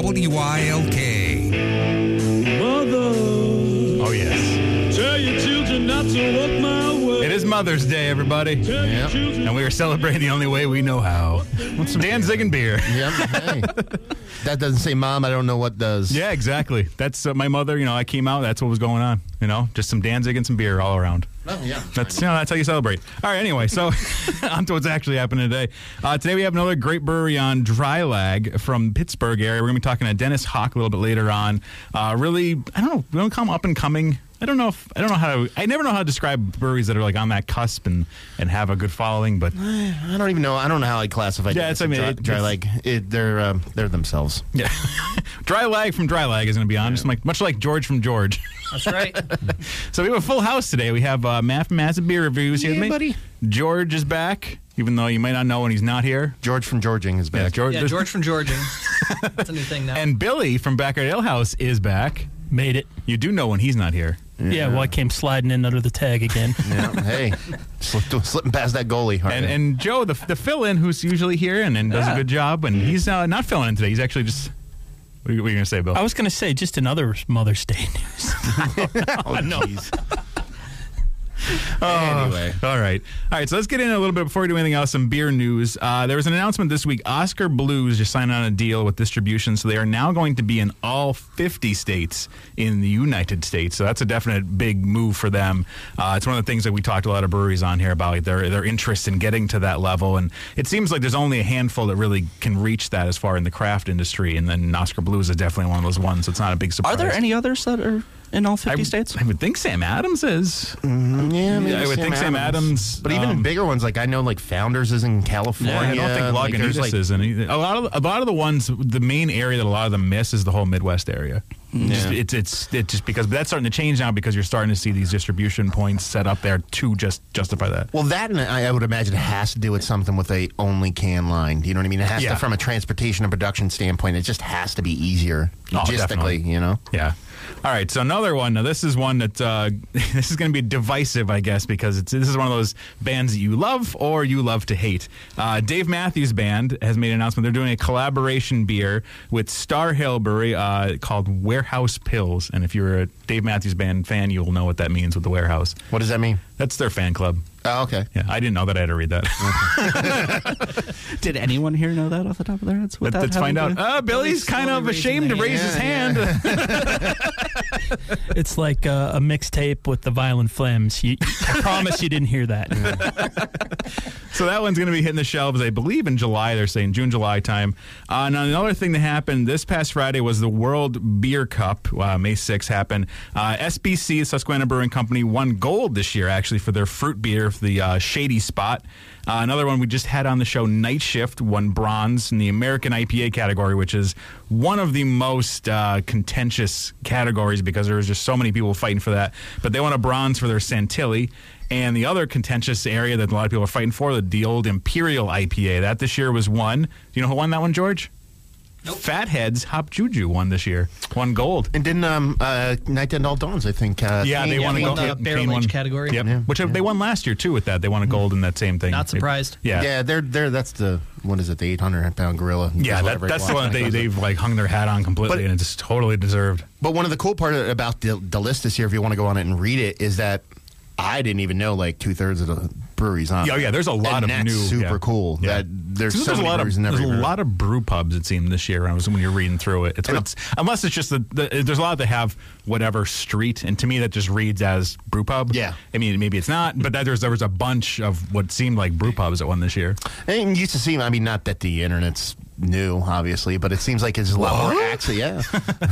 WILK. Oh, yes. Tell your children not to walk my way. It is Mother's Day, everybody. Yep. And we are celebrating the only way we know how. With some Danzig and beer. Yep. Hey. that doesn't say mom. I don't know what does. Yeah, exactly. That's uh, my mother. You know, I came out. That's what was going on. You know, just some Danzig and some beer all around. Oh, yeah. That's you know that's how you celebrate. All right. Anyway, so on to what's actually happening today. Uh, today we have another great brewery on Draai Laag from Pittsburgh area. We're gonna be talking to Dennis Hock a little bit later on. Uh, really, I don't know. We don't come up and coming. I don't know if I don't know how to. I never know how to describe breweries that are like on that cusp and and have a good following. But I don't even know. I don't know how I classify. Yeah, it's- I mean, dry, it- dry it's- like it, they're uh, they're themselves. yeah, Draai Laag from Draai Laag is gonna be on. Just like much like George from George. That's right. So we have a full house today. We have uh, Matt from Massive Beer Reviews here Yeah, with me. buddy. George is back, even though you might not know when he's not here. George from Georging is back. Yeah, George. Yeah, George from Georgia. That's a new thing now. And Billy from Backyard Ale House is back. Made it. You do know when he's not here. Yeah. well, I came sliding in under the tag again. Yeah, hey, slipped, slipping past that goalie. And and Joe, the, the fill in, who's usually here and, and does a good job, and he's uh, not filling in today. He's actually just. What are you, you going to say, Bill? I was going to say just another Mother's Day news. oh, jeez. Oh, Anyway. all right, all right. So let's get in a little bit before we do anything else. Some beer news. Uh, there was an announcement this week. Oskar Blues just signed on a deal with distribution, so they are now going to be in all 50 states in the United States. So that's a definite big move for them. Uh, it's one of the things that we talked a lot of breweries on here about their their interest in getting to that level, and it seems like there's only a handful that really can reach that as far in the craft industry, and then Oskar Blues is definitely one of those ones. So it's not a big surprise. Are there any others that are in all 50 I, states? I would think Sam Adams is. Yeah, maybe I would think Sam Adams, But even um, bigger ones, like I know, like Founders is in California. Yeah, I don't think like, Lagunitas there's, like, is any. A lot of a lot of the ones, the main area that a lot of them miss is the whole Midwest area. Just, it's it's it's just because, but that's starting to change now because you're starting to see these distribution points set up there to just justify that. Well, that I, I would imagine has to do with something with a only can line. Do you know what I mean? It has Yeah. to, from a transportation and production standpoint, it just has to be easier Oh, logistically. definitely. You know? Yeah. All right. So another one. Now this is one that uh, this is going to be divisive, I guess, because it's this is one of those bands that you love or you love to hate. Uh, Dave Matthews Band has made an announcement. They're doing a collaboration beer with Starr Hill Brewery uh, called Warehouse Pils. And if you're a Dave Matthews Band fan, you'll know what that means with the Warehouse. What does that mean? That's their fan club. Oh, okay. Yeah, I didn't know that. I had to read that. Did anyone here know that off the top of their heads? Let, without us find having out. Uh, Billy's kind of ashamed to raise the his hand. hand. it's like uh, a mixtape with the violent flames. You, I promise you didn't hear that. So that one's going to be hitting the shelves, I believe, in July. They're saying June, July time. Uh, now, another thing that happened this past Friday was the World Beer Cup. Uh, May 6th happened. Uh, SBC, Susquehanna Brewing Company, won gold this year, actually, for their fruit beer, the uh, Shady Spot. Uh, another one we just had on the show, Night Shift, won bronze in the American IPA category, which is one of the most uh, contentious categories because there was just so many people fighting for that. But they won a bronze for their Santilli. And the other contentious area that a lot of people are fighting for, the, the old Imperial IPA, that this year was won. Do you know who won that one, George? Fat Head's Hop Juju won this year, won gold. And didn't um uh Night and All Dawns? I think. Uh, Yeah, they Kane- won a won the yep, barrel Kane won- category. Yep, Yeah. which they won last year too. With that, they won a gold in that same thing. Not surprised. yeah, Yeah, they're they're that's the what is it? The eight hundred pound gorilla. yeah. That, that's the one they they've like hung their hat on completely, But- and it's totally deserved. But one of the cool part about the, the list this year, if you want to go on it and read it, is that I didn't even know like two thirds of the breweries on. Yeah, it. yeah, there's a lot And of that's new- super yeah. cool. Yeah. That there's so there's a lot of there's a lot of brew pubs it seemed this year when I was when you're reading through it. It's, it's unless it's just the, the there's a lot that have whatever street, and to me that just reads as brew pub. Yeah. I mean maybe it's not, but that there's there was a bunch of what seemed like brew pubs that won this year. And it used to seem, I mean, not that the internet's new, obviously, but it seems like it's a lot more access. Yeah,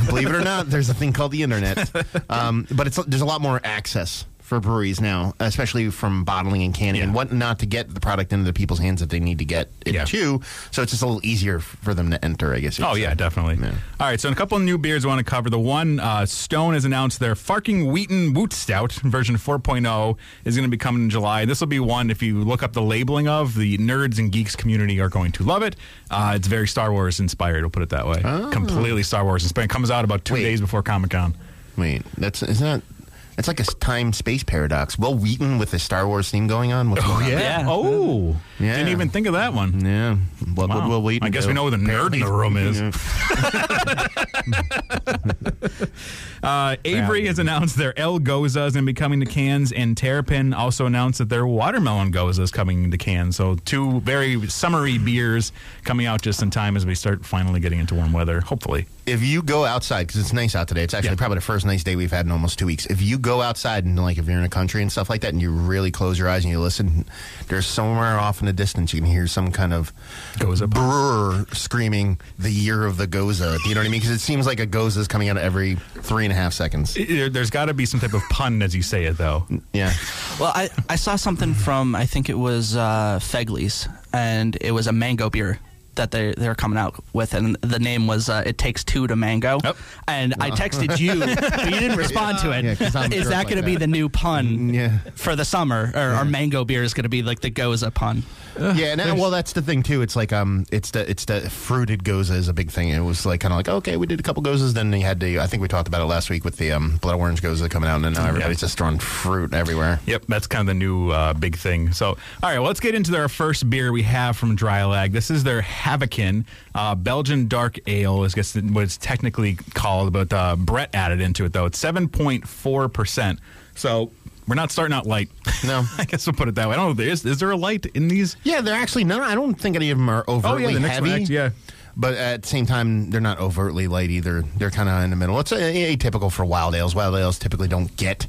believe it or not, there's a thing called the internet. Um, but it's there's a lot more access for breweries now, especially from bottling and canning and Yeah. whatnot to get the product into the people's hands that they need to get it Yeah. to. So it's just a little easier for them to enter, I guess. Oh yeah, definitely. Yeah. All right, so a couple of new beers I want to cover. The one uh, Stone has announced their Farking Wheaton Woot Stout version 4.0 is going to be coming in July. This will be one if you look up the labeling of the nerds and geeks community are going to love it. Uh, it's very Star Wars inspired. We'll put it that way. Completely Star Wars inspired. It comes out about two Wait. days before Comic Con. Wait, that's is that It's like a time space paradox. Wil Wheaton with the Star Wars theme going on. What's going on? Yeah. Oh, Yeah. didn't even think of that one. Yeah. What would Wow. Wil Wheaton? I guess do? we know who the nerd in the room is. Yeah. Uh, Avery has announced their El Gose is going to be coming to cans, and Terrapin also announced that their Watermelon Gose is coming to cans. So, two very summery beers coming out just in time as we start finally getting into warm weather, hopefully. if you go outside because it's nice out today, it's actually Yeah. probably the first nice day we've had in almost two weeks. If you go outside and like if you're in a country and stuff like that, and you really close your eyes and you listen, there's somewhere off in the distance you can hear some kind of Gose. brewer screaming the year of the gose. Do you know what I mean? Because it seems like a gose is coming out every three and a half seconds. There- There's got to be some type of pun as you say it, though. Yeah. Well, I, I saw something from I think it was uh, Fegley's, and it was a mango beer that they they were coming out with, and the name was uh, "It Takes Two to Mango." Yep. And I texted you, but you didn't respond to it. Yeah, 'cause I'm is sure that like going to be the new pun Yeah. for the summer, or our mango beer is going to be like the gose pun? yeah, and, uh, well, that's the thing too. It's like um, it's the it's the fruited gose is a big thing. It was like kind of like okay, we did a couple goses, then they had to. I think we talked about it last week with the um, blood orange gose coming out, and now everybody's just throwing fruit everywhere. Yep, that's kind of the new uh, big thing. So, all right, well, let's get into our first beer we have from Draai Laag. This is their Havokin uh, Belgian Dark Ale, is guess what it's technically called, but uh, Brett added into it, though. It's 7.4%. So, we're not starting out light. No. I guess we'll put it that way. I don't know. Is, is there a light in these? Yeah, they're actually no. I don't think any of them are overtly Oh, yeah, the next heavy. one, actually, yeah. But at the same time, they're not overtly light either. They're kind of in the middle. It's atypical for wild ales. Wild ales typically don't get.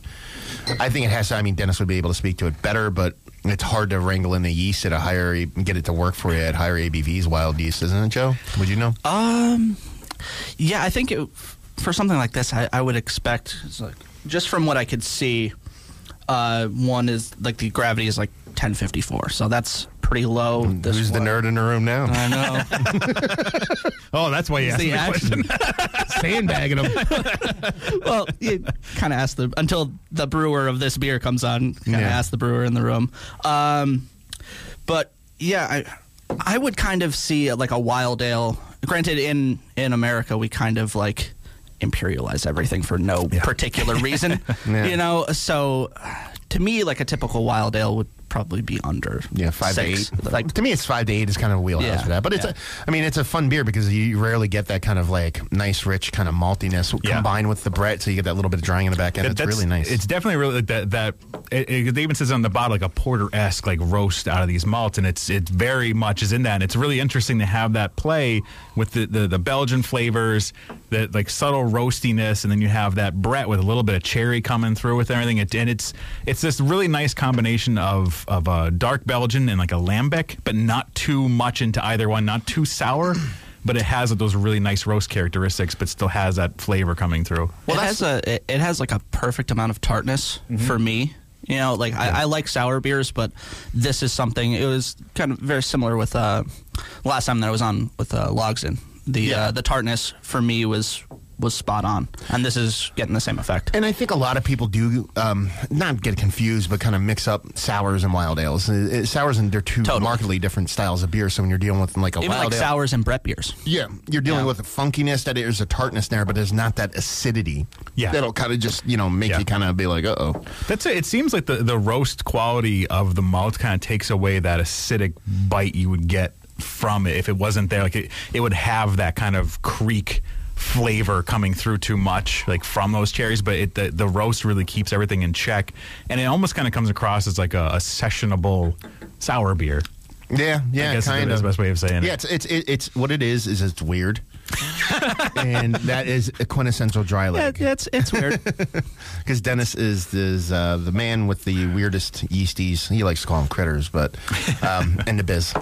I think it has. to I mean, Dennis would be able to speak to it better, but it's hard to wrangle in the yeast at a higher, get it to work for you at higher ABVs. Wild yeast, isn't it, Joe? Would you know? Um, yeah, I think it, for something like this, I, I would expect like, just from what I could see, uh, one is like the gravity is like 1054, so that's pretty low. This Who's the nerd in the room now? I know. Oh, that's why you asked the action. question. Sandbagging them. well, you kind of ask the until the brewer of this beer comes on. Kind of Yeah. ask the brewer in the room. Um, but yeah, I I would kind of see like a wild ale. Granted, in in America, we kind of like imperialize everything for no particular reason. Yeah. You know, so to me, like a typical wild ale would probably be under Yeah, five six. to eight. Like to me, it's five to eight is kind of a wheelhouse Yeah, for that. But it's, yeah. a, I mean, it's a fun beer because you rarely get that kind of like nice, rich kind of maltiness Yeah. combined with the Brett, so you get that little bit of drying in the back end. That- it's really nice. It's definitely really like that. That it, it even says on the bottle like a porter esque like roast out of these malts, and it's it very much is in that. And it's really interesting to have that play with the the, the Belgian flavors, the like subtle roastiness, and then you have that Brett with a little bit of cherry coming through with everything. It, and it's it's this really nice combination of of a dark Belgian and like a lambic, but not too much into either one, not too sour. But it has those really nice roast characteristics, but still has that flavor coming through. Well, it has a it, it has like a perfect amount of tartness for me. You know, like I, I like sour beers, but this is something. It was kind of very similar with uh, last time that I was on with uh, Logsdon. The Yeah. uh, the tartness for me was was spot on, and this is getting the same effect. and I think a lot of people do um, not get confused, but kind of mix up sours and wild ales. Uh, uh, sours and they're two Totally. markedly different styles of beer. So when you're dealing with like a Even wild like ale, sours and Brett beers. Yeah, you're dealing Yeah. with a funkiness that there's a tartness there, but there's not that acidity. Yeah. that'll kind of just you know make Yeah. you kind of be like, uh oh. That's it. It seems like the, the roast quality of the malt kind of takes away that acidic bite you would get from it if it wasn't there. Like it, it would have that kind of kriek flavor coming through too much, like from those cherries. But it, the the roast really keeps everything in check, and it almost kind of comes across as like a, a sessionable sour beer. Yeah, yeah, I guess kind is of. the best way of saying Yeah, it. Yeah, it's it's it's what it is. Is it's weird, and that is a quintessential dry leg. yeah, it's it's weird. Because Dennis is is uh, the man with the weirdest yeasties. He likes to call them critters, but um, in the biz.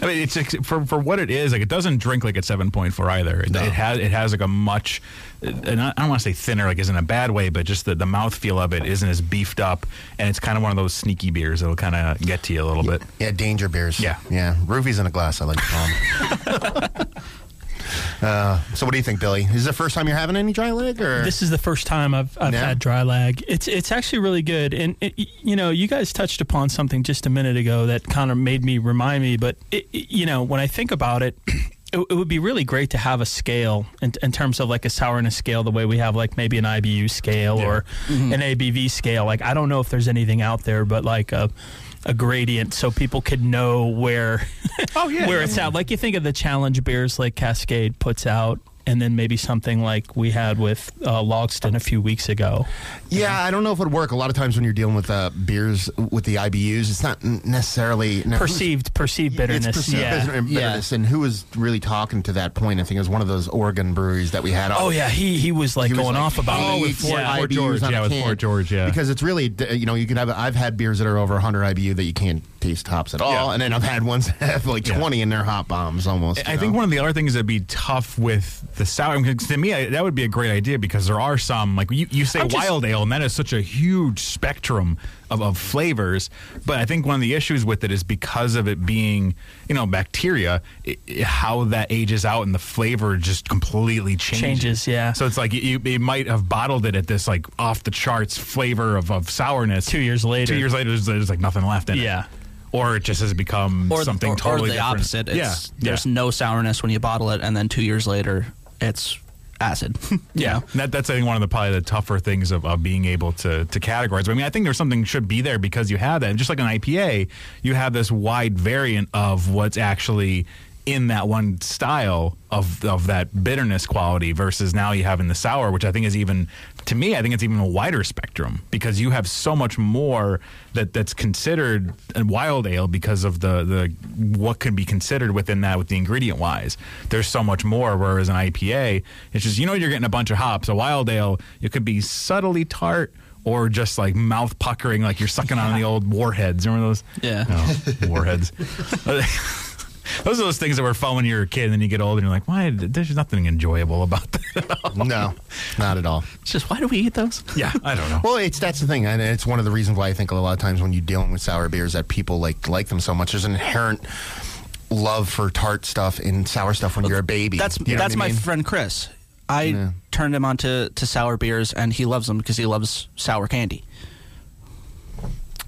I mean, it's for for what it is. Like, it doesn't drink like at seven point four either. It, it has it has like a much, and I don't want to say thinner, like, isn't a bad way, but just the the mouth feel of it isn't as beefed up, and it's kind of one of those sneaky beers that'll kind of get to you a little bit. Yeah, danger beers. Yeah. yeah. Roofies in a glass. I like to call them. uh, so, what do you think, Billy? Is this the first time you're having any dry leg, or This is the first time I've, I've Yeah. had dry leg. It's it's actually really good, and it, you know, you guys touched upon something just a minute ago that kind of made me remind me. But it, it- you know, when I think about it, it, would be really great to have a scale in, in terms of like a sourness scale, the way we have like maybe an IBU scale or Mm-hmm. an ABV scale. Like I don't know if there's anything out there, but like a a gradient so people could know where Oh, yeah. where it's at. Like you think of the challenge beers like Cascade puts out. And then maybe something like we had with uh, Logsdon a few weeks ago. Yeah, I don't know if it would work. A lot of times when you're dealing with uh, beers with the IBUs, it's not necessarily Perceived perceived bitterness. It's perceived yeah. bitter- bitterness. And who was really talking to that point? I think it was one of those Oregon breweries that we had. Oh yeah, he he was like He was going like, off about "Oh, it. Fort- yeah. Fort IBUs George, on a yeah, with can." Fort George, yeah. because it's really you know you can have. I've had beers that are over 100 IBU that you can't taste hops at oh. all, Yeah. and then I've had ones that have like Yeah. 20 in their hop bombs almost. I you think one of the other things that'd be tough with the sour. Because to me, I, that would be a great idea because there are some like you, you say I'm just- wild ale, and that is such a huge spectrum of, of flavors. But I think one of the issues with it is because of it being you know bacteria, i i- how that ages out and the flavor just completely changes. Changes, yeah. So it's like you, you might have bottled it at this like off the charts flavor of, of sourness. Two years later. two years later, there's, there's like nothing left in it. Yeah. Or it just has become or, something or, totally or the different. opposite. It's, yeah, There's yeah. no sourness when you bottle it, and then two years later, it's acid. Yeah, that, that's I think one of the probably the tougher things of, of being able to to categorize. But I mean, I think there's something should be there because you have that. And just like an IPA, you have this wide variant of what's actually in that one style of of that bitterness quality versus now you have in the sour, which I think is even to me, I think it's even a wider spectrum because you have so much more that that's considered a wild ale because of the the what could be considered within that with the ingredient wise. There's so much more. Whereas an IPA, it's just you know you're getting a bunch of hops. A wild ale, it could be subtly tart or just like mouth puckering, like you're sucking on the old warheads. Remember those? Yeah. Warheads. Those are those things that were fun when you were a kid, and then you get older, and you're like, "Why? There's nothing enjoyable about that." no, not at all. It's just why do we eat those? yeah, I don't know. Well, it's that's the thing, and it's one of the reasons why I think a lot of times when you're dealing with sour beers that people like like them so much. There's an inherent love for tart stuff and sour stuff when you're a baby. That's You know that's what I my friend Chris. I Yeah. turned him on to, to sour beers, and he loves them because he loves sour candy.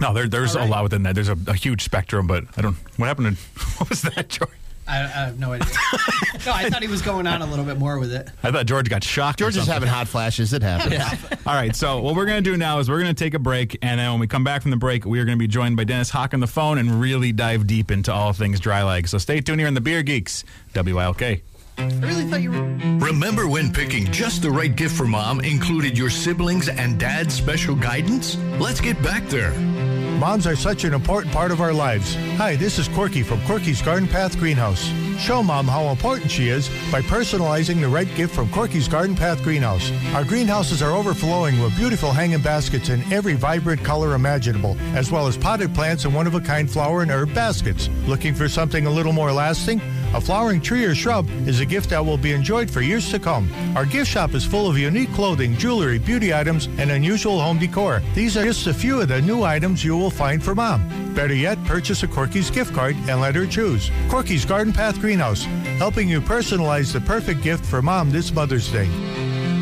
No, there, there's All right. a lot within that. There's a, a huge spectrum, but I don't. What happened to? What was that, George? I, I have no idea. no, I thought he was going on a little bit more with it. I thought George got shocked. or George is having hot flashes. It happens. All right, so what we're going to do now is we're going to take a break, and then when we come back from the break, we are going to be joined by Dennis Hock on the phone and really dive deep into all things dry leg. So stay tuned here in the Beer Geeks, WILK. I really thought you were. Remember when picking just the right gift for mom included your siblings and dad's special guidance? Let's get back there. Moms are such an important part of our lives. Hi, this is Corky from Corky's Garden Path Greenhouse. Show mom how important she is by personalizing the right gift from Corky's Garden Path Greenhouse. Our greenhouses are overflowing with beautiful hanging baskets in every vibrant color imaginable, as well as potted plants and one of a kind flower and herb baskets. Looking for something a little more lasting? A flowering tree or shrub is a gift that will be enjoyed for years to come. Our gift shop is full of unique clothing, jewelry, beauty items, and unusual home decor. These are just a few of the new items you will find for mom. Better yet, purchase a Corky's gift card and let her choose. Corky's Garden Path Greenhouse, helping you personalize the perfect gift for mom this Mother's Day.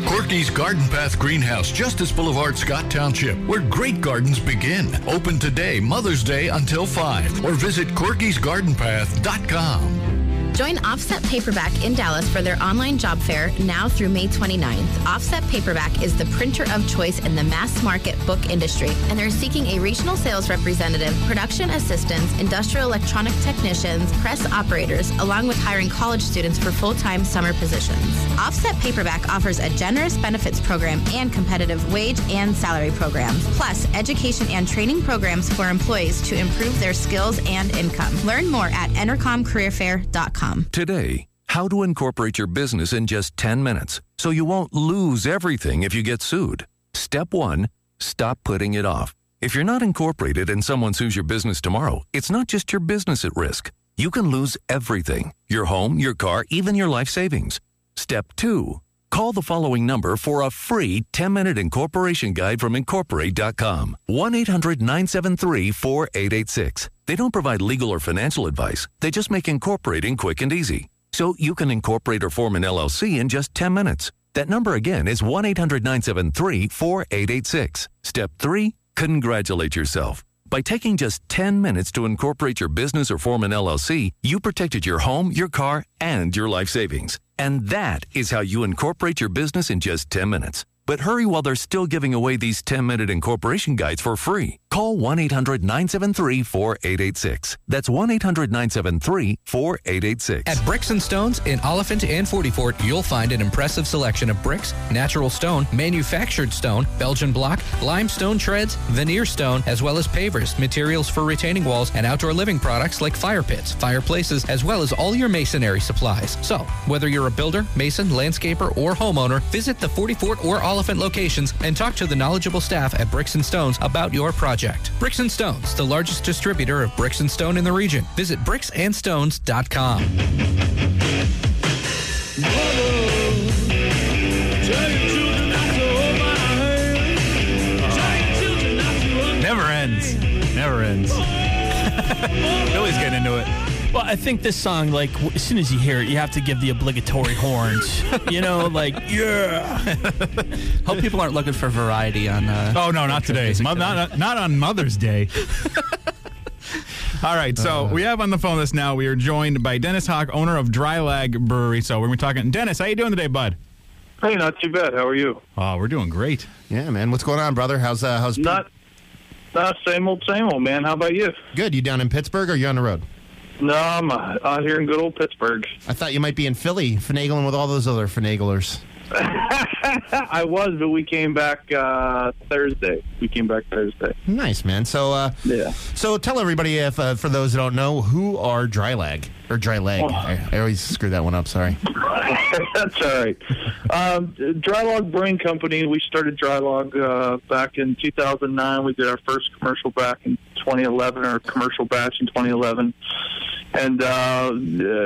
Corky's Garden Path Greenhouse, Justice Boulevard, Scott Township, where great gardens begin. Open today, Mother's Day until 5, or visit corkysgardenpath.com. Join Offset Paperback in Dallas for their online job fair now through May 29th. Offset Paperback is the printer of choice in the mass market book industry, and they're seeking a regional sales representative, production assistants, industrial electronic technicians, press operators, along with hiring college students for full-time summer positions. Offset Paperback offers a generous benefits program and competitive wage and salary programs, plus education and training programs for employees to improve their skills and income. Learn more at entercomcareerfair.com. Today, how to incorporate your business in just 10 minutes so you won't lose everything if you get sued. Step one stop putting it off. If you're not incorporated and someone sues your business tomorrow, it's not just your business at risk. You can lose everything your home, your car, even your life savings. Step two call the following number for a free 10 minute incorporation guide from Incorporate.com 1 800 973 4886. They don't provide legal or financial advice, they just make incorporating quick and easy. So you can incorporate or form an LLC in just 10 minutes. That number again is 1 800 973 4886. Step 3 Congratulate yourself. By taking just 10 minutes to incorporate your business or form an LLC, you protected your home, your car, and your life savings. And that is how you incorporate your business in just 10 minutes. But hurry while they're still giving away these 10 minute incorporation guides for free. Call 1 800 973 4886. That's 1 800 973 4886. At Bricks and Stones in Olyphant and Forty Fort, you'll find an impressive selection of bricks, natural stone, manufactured stone, Belgian block, limestone treads, veneer stone, as well as pavers, materials for retaining walls, and outdoor living products like fire pits, fireplaces, as well as all your masonry supplies. So, whether you're a builder, mason, landscaper, or homeowner, visit the Forty Fort or Olyphant locations and talk to the knowledgeable staff at Bricks and Stones about your project. Bricks and Stones, the largest distributor of bricks and stone in the region. Visit bricksandstones.com. Never ends. Never ends. Billy's getting into it. Well, I think this song, like, as soon as you hear it, you have to give the obligatory horns. you know, like, yeah. Hope people aren't looking for variety on. Uh, Oh no, not today. Mo- not, not on Mother's Day. All right, so we have on the phone this now. We are joined by Dennis Hock, owner of Draai Laag Brewery. So we're gonna be talking. Dennis, how you doing today, bud? Hey, not too bad. How are you? Oh, we're doing great. Yeah, man. What's going on, brother? How's uh, how's Not, not same old, same old, man. How about you? good? You down in Pittsburgh or you on the road? No, I'm uh, out here in good old Pittsburgh. I thought you might be in Philly, finagling with all those other finaglers. I was, but we came back uh, Thursday. We came back Thursday. Nice, man. So, uh, Yeah. so tell everybody if uh, for those that don't know, who are Dry Lag or Dry Leg? Oh. I, I always screw that one up. Sorry. That's all right. Um, Draai Laag Brewing Company. We started Draai Laag uh, back in 2009. We did our first commercial back in 2011, or commercial batch in 2011. And uh,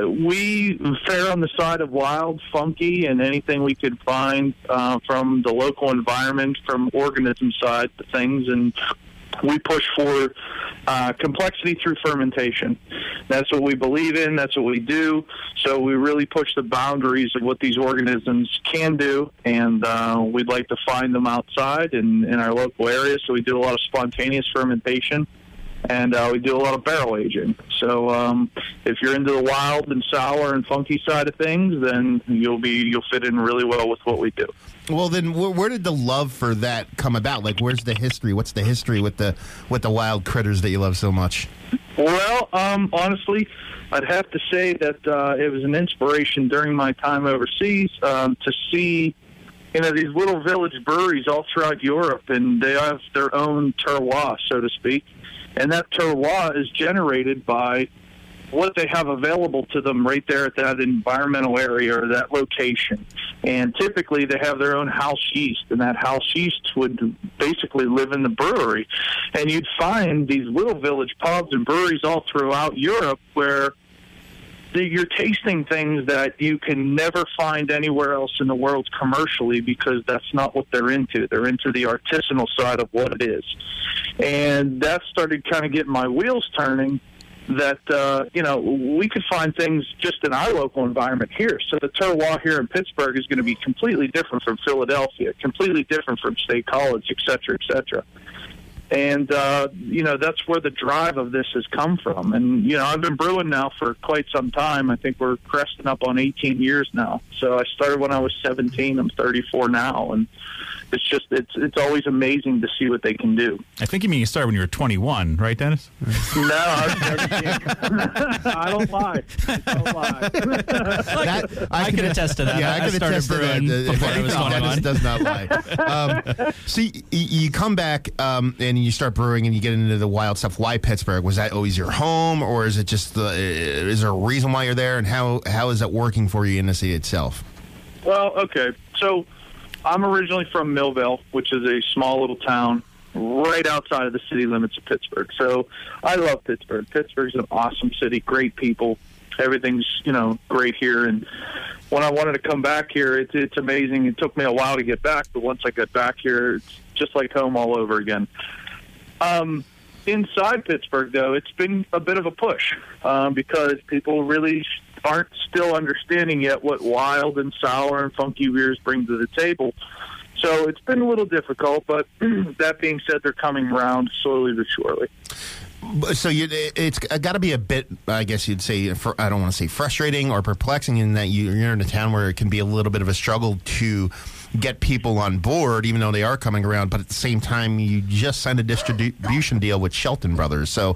we fare on the side of wild, funky, and anything we could find uh, from the local environment, from organism side to things, and we push for uh, complexity through fermentation. That's what we believe in. That's what we do. So we really push the boundaries of what these organisms can do, and uh, we'd like to find them outside in, in our local area. So we do a lot of spontaneous fermentation. And uh, we do a lot of barrel aging. So um, if you're into the wild and sour and funky side of things, then you'll be you'll fit in really well with what we do. Well, then, where, where did the love for that come about? Like, where's the history? What's the history with the with the wild critters that you love so much? Well, um, honestly, I'd have to say that uh, it was an inspiration during my time overseas um, to see, you know, these little village breweries all throughout Europe, and they have their own terroir, so to speak, and that terroir is generated by what they have available to them right there at that environmental area or that location. And typically they have their own house yeast, and that house yeast would basically live in the brewery. And you'd find these little village pubs and breweries all throughout Europe where you're tasting things that you can never find anywhere else in the world commercially because that's not what they're into. They're into the artisanal side of what it is. And that started kind of getting my wheels turning that uh, you know we could find things just in our local environment here. So the terroir here in Pittsburgh is going to be completely different from Philadelphia, completely different from State College, et cetera, et cetera. And uh, you know that's where the drive of this has come from. And you know I've been brewing now for quite some time. I think we're cresting up on 18 years now. So I started when I was 17. I'm 34 now, and it's just it's it's always amazing to see what they can do. I think you mean you started when you were 21, right, Dennis? No, I don't lie. I don't lie. That, I can attest to that. Yeah, I, I can started attest to that. brewing Uh, before I was Dennis 21. does not lie. Um, so you, you come back um, and you start brewing and you get into the wild stuff. Why Pittsburgh? Was that always your home, or is it just the? Is there a reason why you're there, and how how is that working for you in the city itself? Well, okay. So I'm originally from Millvale, which is a small little town right outside of the city limits of Pittsburgh. So I love Pittsburgh. Pittsburgh's an awesome city, great people. Everything's, you know, great here. And when I wanted to come back here, it's, it's amazing. It took me a while to get back, but once I got back here, it's just like home all over again. Um, inside Pittsburgh, though, it's been a bit of a push um, because people really aren't still understanding yet what wild and sour and funky beers bring to the table. So it's been a little difficult, but that being said, they're coming around slowly but surely. So you, it's got to be a bit, I guess you'd say, I don't want to say frustrating or perplexing in that you- you're in a town where it can be a little bit of a struggle to get people on board, even though they are coming around. But at the same time, you just signed a distribution deal with Shelton Brothers, so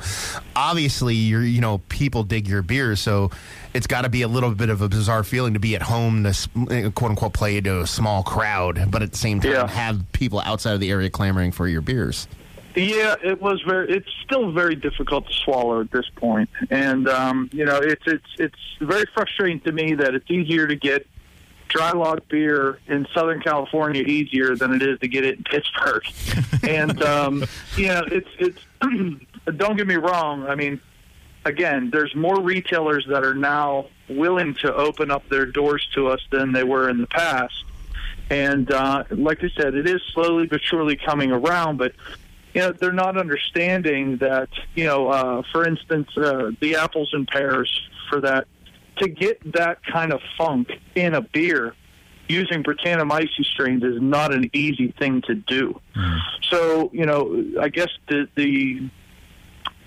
obviously, you're you know people dig your beer, so it's got to be a little bit of a bizarre feeling to be at home, this quote unquote play to a small crowd, but at the same time Yeah. have people outside of the area clamoring for your beers. Yeah, it was very. It's still very difficult to swallow at this point, and um, you know, it's it's it's very frustrating to me that it's easier to get Draai Laag beer in Southern California easier than it is to get it in Pittsburgh. and um, you know, it's it's. don't get me wrong. I mean, again, there's more retailers that are now willing to open up their doors to us than they were in the past. And uh, like I said, it is slowly but surely coming around, but you know they're not understanding that you know uh, for instance uh, the apples and pears for that to get that kind of funk in a beer using Brettanomyces strains is not an easy thing to do. So you know I guess the the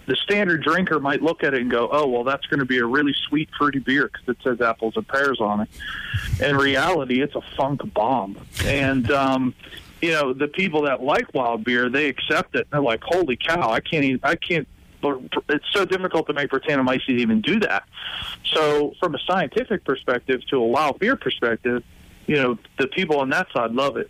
the standard drinker might look at it and go, "Oh, well, that's going to be a really sweet, fruity beer because it says apples and pears on it." In reality, it's a funk bomb, and um, you know the people that like wild beer, they accept it. They're like, "Holy cow! I can't, even, I can't." But It's so difficult to make Brettanomyces even do that. So, from a scientific perspective to a wild beer perspective, you know the people on that side love it,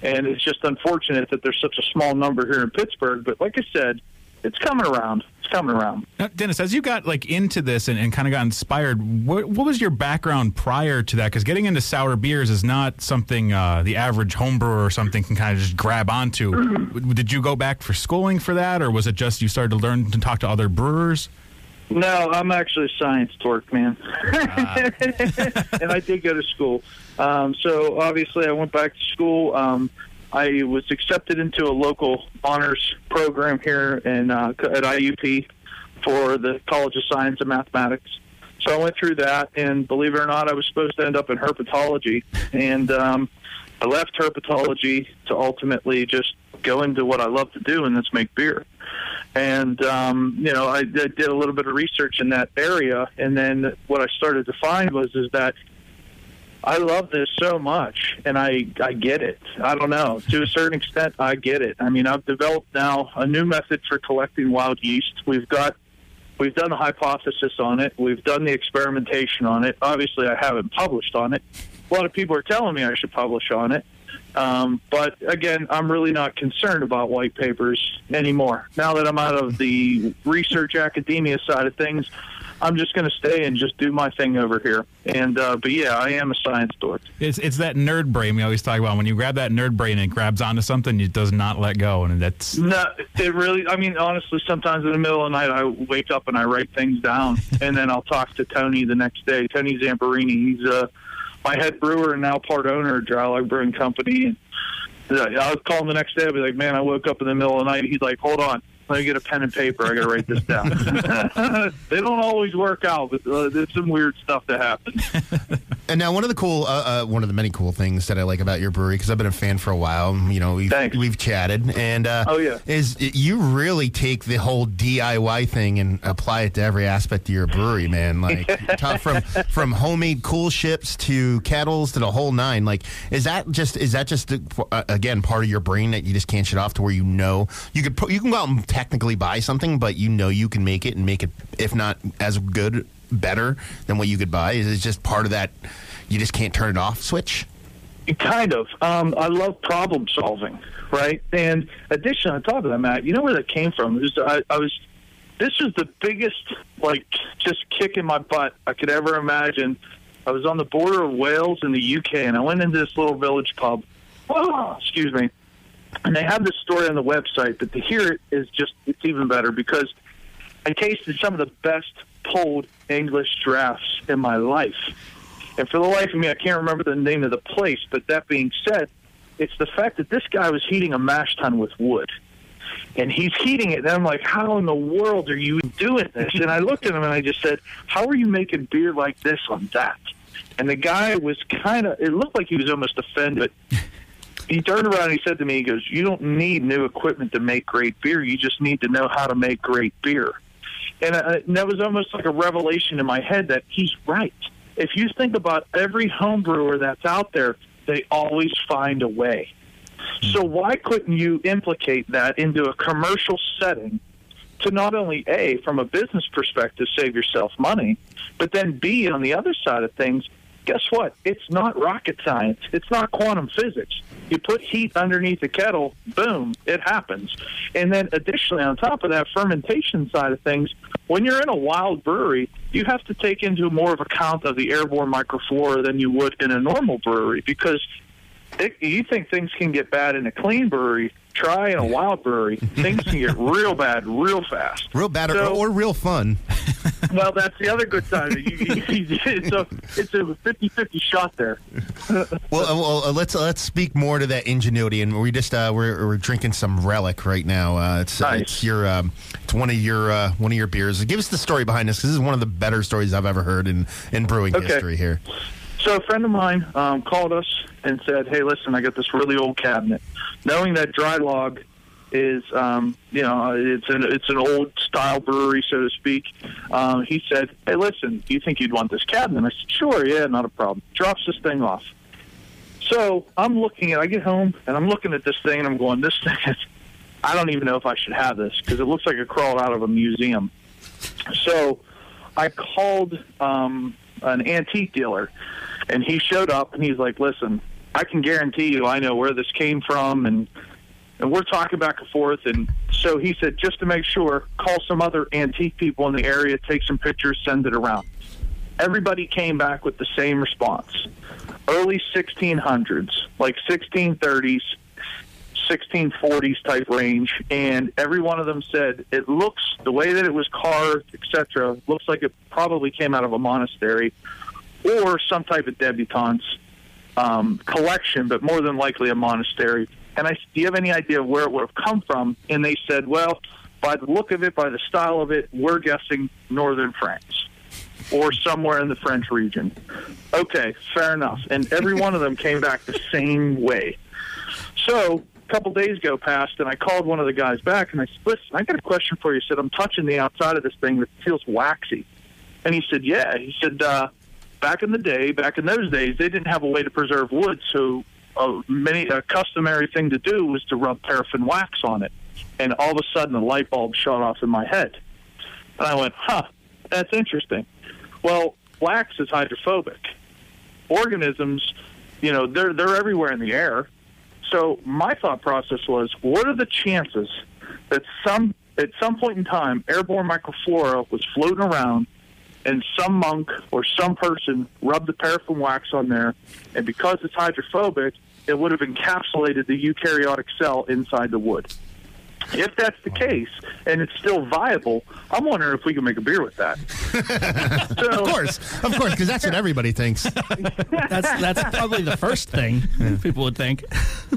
and it's just unfortunate that there's such a small number here in Pittsburgh. But like I said, it's coming around. It's coming around. Now, Dennis, as you got like into this and, and kind of got inspired, what, what was your background prior to that? Because getting into sour beers is not something uh, the average home brewer or something can kind of just grab onto. Mm-hmm. Did you go back for schooling for that, or was it just you started to learn to talk to other brewers? No, I'm actually a science dork, man. and I did go to school. Um, so obviously, I went back to school. Um, I was accepted into a local honors program here in uh, at IUP for the College of Science and Mathematics. So I went through that, and believe it or not, I was supposed to end up in herpetology, and um, I left herpetology to ultimately just go into what I love to do, and that's make beer. And um, you know, I, I did a little bit of research in that area, and then what I started to find was is that I love this so much, and I I get it. I don't know to a certain extent, I get it. I mean, I've developed now a new method for collecting wild yeast. We've got we've done the hypothesis on it. We've done the experimentation on it. Obviously, I haven't published on it. A lot of people are telling me I should publish on it. Um, but again, I'm really not concerned about white papers anymore. Now that I'm out of the research academia side of things, I'm just going to stay and just do my thing over here. And uh, but yeah, I am a science dork. It's it's that nerd brain we always talk about. When you grab that nerd brain and it grabs onto something, it does not let go, and that's No, it really. I mean, honestly, sometimes in the middle of the night, I wake up and I write things down, and then I'll talk to Tony the next day. Tony Zamperini, he's uh, my head brewer and now part owner of Draai Laag Brewing Company. And uh, I'll call him the next day. I'll be like, "Man, I woke up in the middle of the night." He's like, "Hold on." Let me get a pen and paper. I got to write this down. they don't always work out, but uh, there's some weird stuff that happens. And now, one of the cool, uh, uh, one of the many cool things that I like about your brewery, because I've been a fan for a while. You know, we've we've chatted, and uh, Oh, yeah. is you really take the whole DIY thing and apply it to every aspect of your brewery, man. Like top from from homemade coolships to kettles to the whole nine. Like, is that just is that just uh, again part of your brain that you just can't shut off to where you know you could you can go out and technically buy something, but you know you can make it and make it if not as good better than what you could buy. Is it just part of that? You just can't turn it off switch. Kind of. Um, I love problem solving, right? And addition on top of that, Matt, you know where that came from? Was, I, I was. This was the biggest, like, just kick in my butt I could ever imagine. I was on the border of Wales and the UK, and I went into this little village pub. Oh, excuse me. And they have this story on the website, but to hear it is just it's even better because I tasted some of the best pulled English drafts in my life. And for the life of me, I can't remember the name of the place. But that being said, it's the fact that this guy was heating a mash tun with wood. And he's heating it. And I'm like, how in the world are you doing this? And I looked at him and I just said, how are you making beer like this on that? And the guy was kind of, it looked like he was almost offended. He turned around and he said to me, he goes, "You don't need new equipment to make great beer. You just need to know how to make great beer." And, uh, and that was almost like a revelation in my head that he's right. If you think about every home brewer that's out there, they always find a way. So why couldn't you implicate that into a commercial setting to not only a from a business perspective save yourself money, but then b on the other side of things, guess what? It's not rocket science. It's not quantum physics. You put heat underneath the kettle, boom, it happens. And then additionally, on top of that, fermentation side of things, when you're in a wild brewery, you have to take into more of account of the airborne microflora than you would in a normal brewery because it, you think things can get bad in a clean brewery. Try in a wild brewery. Things can get real bad real fast. Real bad or, or real fun. Well, that's the other good side. of it. You, you, it's a it's a 50-50 shot there. Well, uh, well uh, let's let's speak more to that ingenuity, and we just uh, we're, we're drinking some relic right now. Uh, it's it's your um, it's one of your uh, one of your beers. Give us the story behind this. 'cause This is one of the better stories I've ever heard in in brewing Okay. history here. So a friend of mine um, called us and said, "Hey, listen, I got this really old cabinet. Knowing that Draai Laag is, um, you know, it's an it's an old style brewery, so to speak. Um, he said, "Hey, listen, do you think you'd want this cabinet?" I said, "Sure, yeah, not a problem." Drops this thing off. So I'm looking at. I get home and I'm looking at this thing and I'm going, "This thing is." I don't even know if I should have this because it looks like it crawled out of a museum. So I called um, an antique dealer, and he showed up and he's like, "Listen, I can guarantee you, I know where this came from," and and we're talking back and forth. And so he said, just to make sure, call some other antique people in the area, take some pictures, send it around. Everybody came back with the same response: early 1600s, like 1630s. 1640s type range, and every one of them said it looks the way that it was carved, etc. Looks like it probably came out of a monastery or some type of debutante's um, collection, but more than likely a monastery. And I, do you have any idea where it would have come from? And they said, well, by the look of it, by the style of it, we're guessing northern France or somewhere in the French region. Okay, fair enough. And every one of them came back the same way. So a couple days go past, and I called one of the guys back, and I said, "Listen, I got a question for you." He said, "I'm touching the outside of this thing that feels waxy," and he said, "Yeah." He said, uh, "Back in the day, back in those days, they didn't have a way to preserve wood, so a many a customary thing to do was to rub paraffin wax on it." And all of a sudden, a light bulb shot off in my head, and I went, "Huh, that's interesting." Well, wax is hydrophobic. Organisms, you know, they're they're everywhere in the air. So my thought process was, what are the chances that some at some point in time, airborne microflora was floating around, and some monk or some person rubbed the paraffin wax on there, and because it's hydrophobic, it would have encapsulated the eukaryotic cell inside the wood. If that's the case, and it's still viable, I'm wondering if we can make a beer with that. of course, of course, because that's what everybody thinks. That's that's probably the first thing people would think.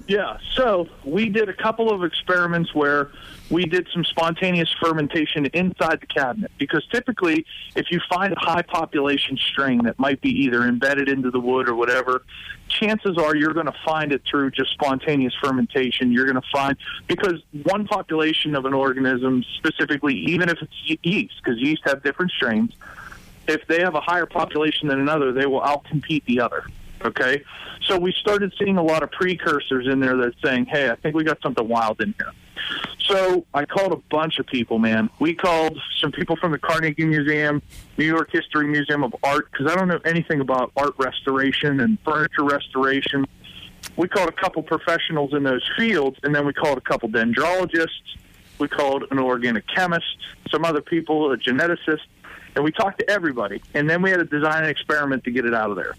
Yeah, so we did a couple of experiments where we did some spontaneous fermentation inside the cabinet because typically, if you find a high population strain that might be either embedded into the wood or whatever, chances are you're going to find it through just spontaneous fermentation. You're going to find because one population of an organism, specifically, even if it's ye- yeast, because yeast have different strains, if they have a higher population than another, they will outcompete the other. Okay, so we started seeing a lot of precursors in there that's saying, "Hey, I think we got something wild in here." So I called a bunch of people, man. We called some people from the Carnegie Museum, New York History Museum of Art, because I don't know anything about art restoration and furniture restoration. We called a couple professionals in those fields, and then we called a couple dendrologists. We called an organic chemist, some other people, a geneticist, and we talked to everybody. And then we had to design an experiment to get it out of there.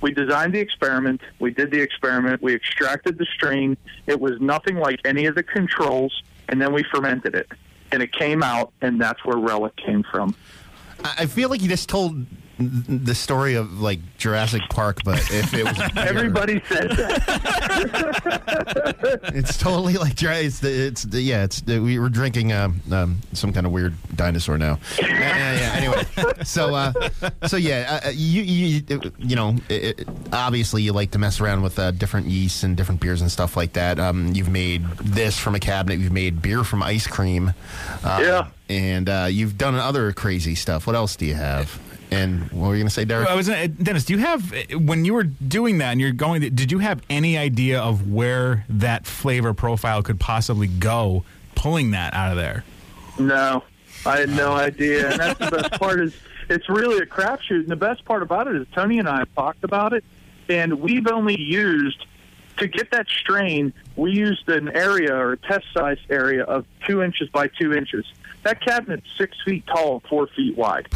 We designed the experiment. We did the experiment. We extracted the strain. It was nothing like any of the controls, and then we fermented it. And it came out, and that's where Relic came from. I feel like you just told the story of like Jurassic Park, but if it was beer. Everybody says that. it's totally like. It's the, it's the, yeah. It's the, we were drinking um, um, some kind of weird dinosaur now. yeah, yeah, yeah. Anyway, so uh, so yeah, uh, you you you know, it, it- obviously you like to mess around with uh, different yeasts and different beers and stuff like that. Um, you've made this from a cabinet. You've made beer from ice cream. Uh, Yeah. and uh, you've done other crazy stuff. What else do you have? And what were you going to say, Derek? I was uh, Dennis. Do you have when you were doing that and you're going? Did you have any idea of where that flavor profile could possibly go? Pulling that out of there. No, I had no idea. And that's the best part is it's really a crapshoot. And the best part about it is Tony and I have talked about it, and we've only used to get that strain. We used an area or a test size area of two inches by two inches. That cabinet's six feet tall and four feet wide.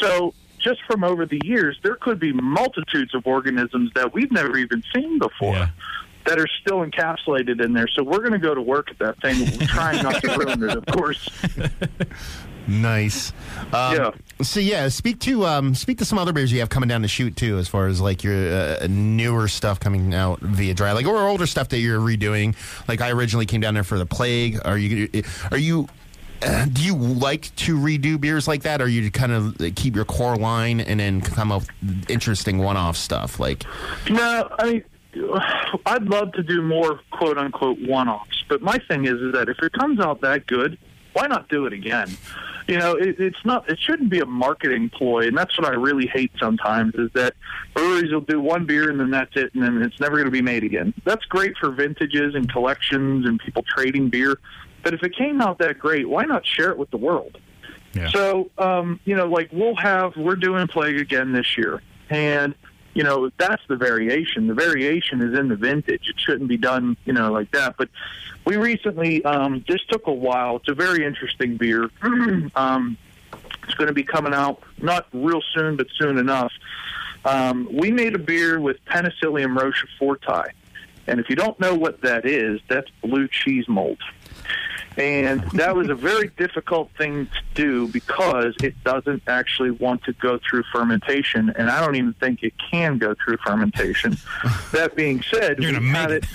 So just from over the years, there could be multitudes of organisms that we've never even seen before. That are still encapsulated in there, so we're going to go to work at that thing, trying not to ruin it, of course. Nice. Um, Yeah. So yeah, speak to um, speak to some other beers you have coming down the shoot too, as far as like your uh, newer stuff coming out via dry, like or older stuff that you're redoing. Like I originally came down there for the plague. Are you are you uh, do you like to redo beers like that, or you kind of keep your core line and then come up with interesting one-off stuff? Like, No, I I'd love to do more quote unquote one offs, but my thing is, is that if it comes out that good, why not do it again? You know, it, it's not. It shouldn't be a marketing ploy, and that's what I really hate sometimes. Is that breweries will do one beer and then that's it, and then it's never going to be made again. That's great for vintages and collections and people trading beer, but if it came out that great, why not share it with the world? So, um, you know, like we'll have, we're doing Plague again this year. And, you know, that's the variation. The variation is in the vintage. It shouldn't be done, you know, like that. But we recently, um, this took a while. It's a very interesting beer. um, it's going to be coming out not real soon, but soon enough. Um, we made a beer with Penicillium roqueforti. And if you don't know what that is, that's blue cheese mold. And that was a very difficult thing to do because it doesn't actually want to go through fermentation, and I don't even think it can go through fermentation. that being said, You're we had it.